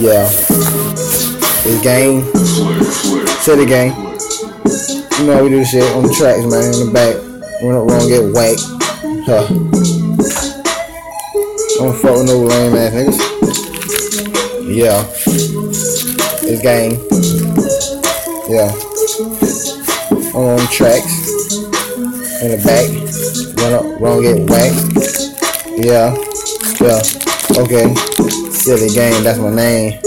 Yeah. It's game. the game. You know how we do shit on the tracks, man, in the back. When it wrong, get whacked. Huh. I don't fuck with no lame ass niggas. Yeah. It's game. Yeah. On tracks. In the back. Run up, wrong, get whacked. Yeah. Yeah. Okay. Silly game, that's my name.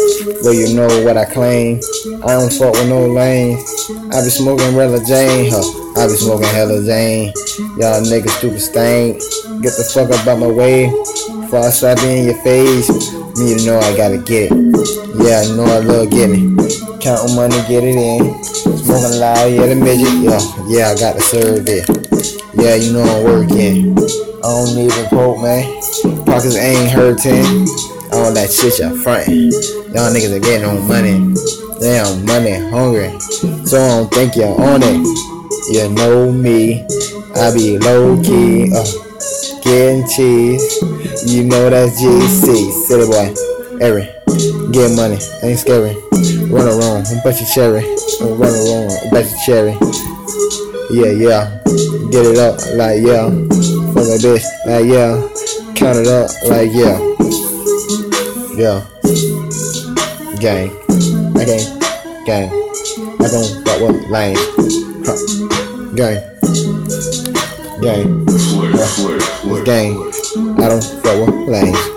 Well, you know what I claim. I don't fuck with no lame. I be smoking Rella Jane, huh? I be smoking hella Jane. Y'all niggas stupid stank. Get the fuck up out my way. Before I slap in your face. Me, you know I gotta get it. Yeah, I know I love getting it. Counting money, get it in. Smoking loud, yeah, the midget. Yeah, yeah, I got to serve it. Yeah, you know I'm working. I don't need a poke, man. Pockets ain't hurting. All that shit y'all frontin'. Y'all niggas are getting on money. Damn, money hungry. So I don't think you're on it. You know me. I be low key. Uh, getting cheese. You know that's GC. City boy. Every. Get money. Ain't scary. Run around. I bet you cherry. Run around. I bet you cherry. Yeah, yeah. Get it up. Like, yeah. Fuck a bitch. Like, yeah. Count it up. Like, yeah. Yeah. Gang. I gang. I don't fuck with lame. Huh. Gang. Gang. Flick. Gang. I don't fuck with lame.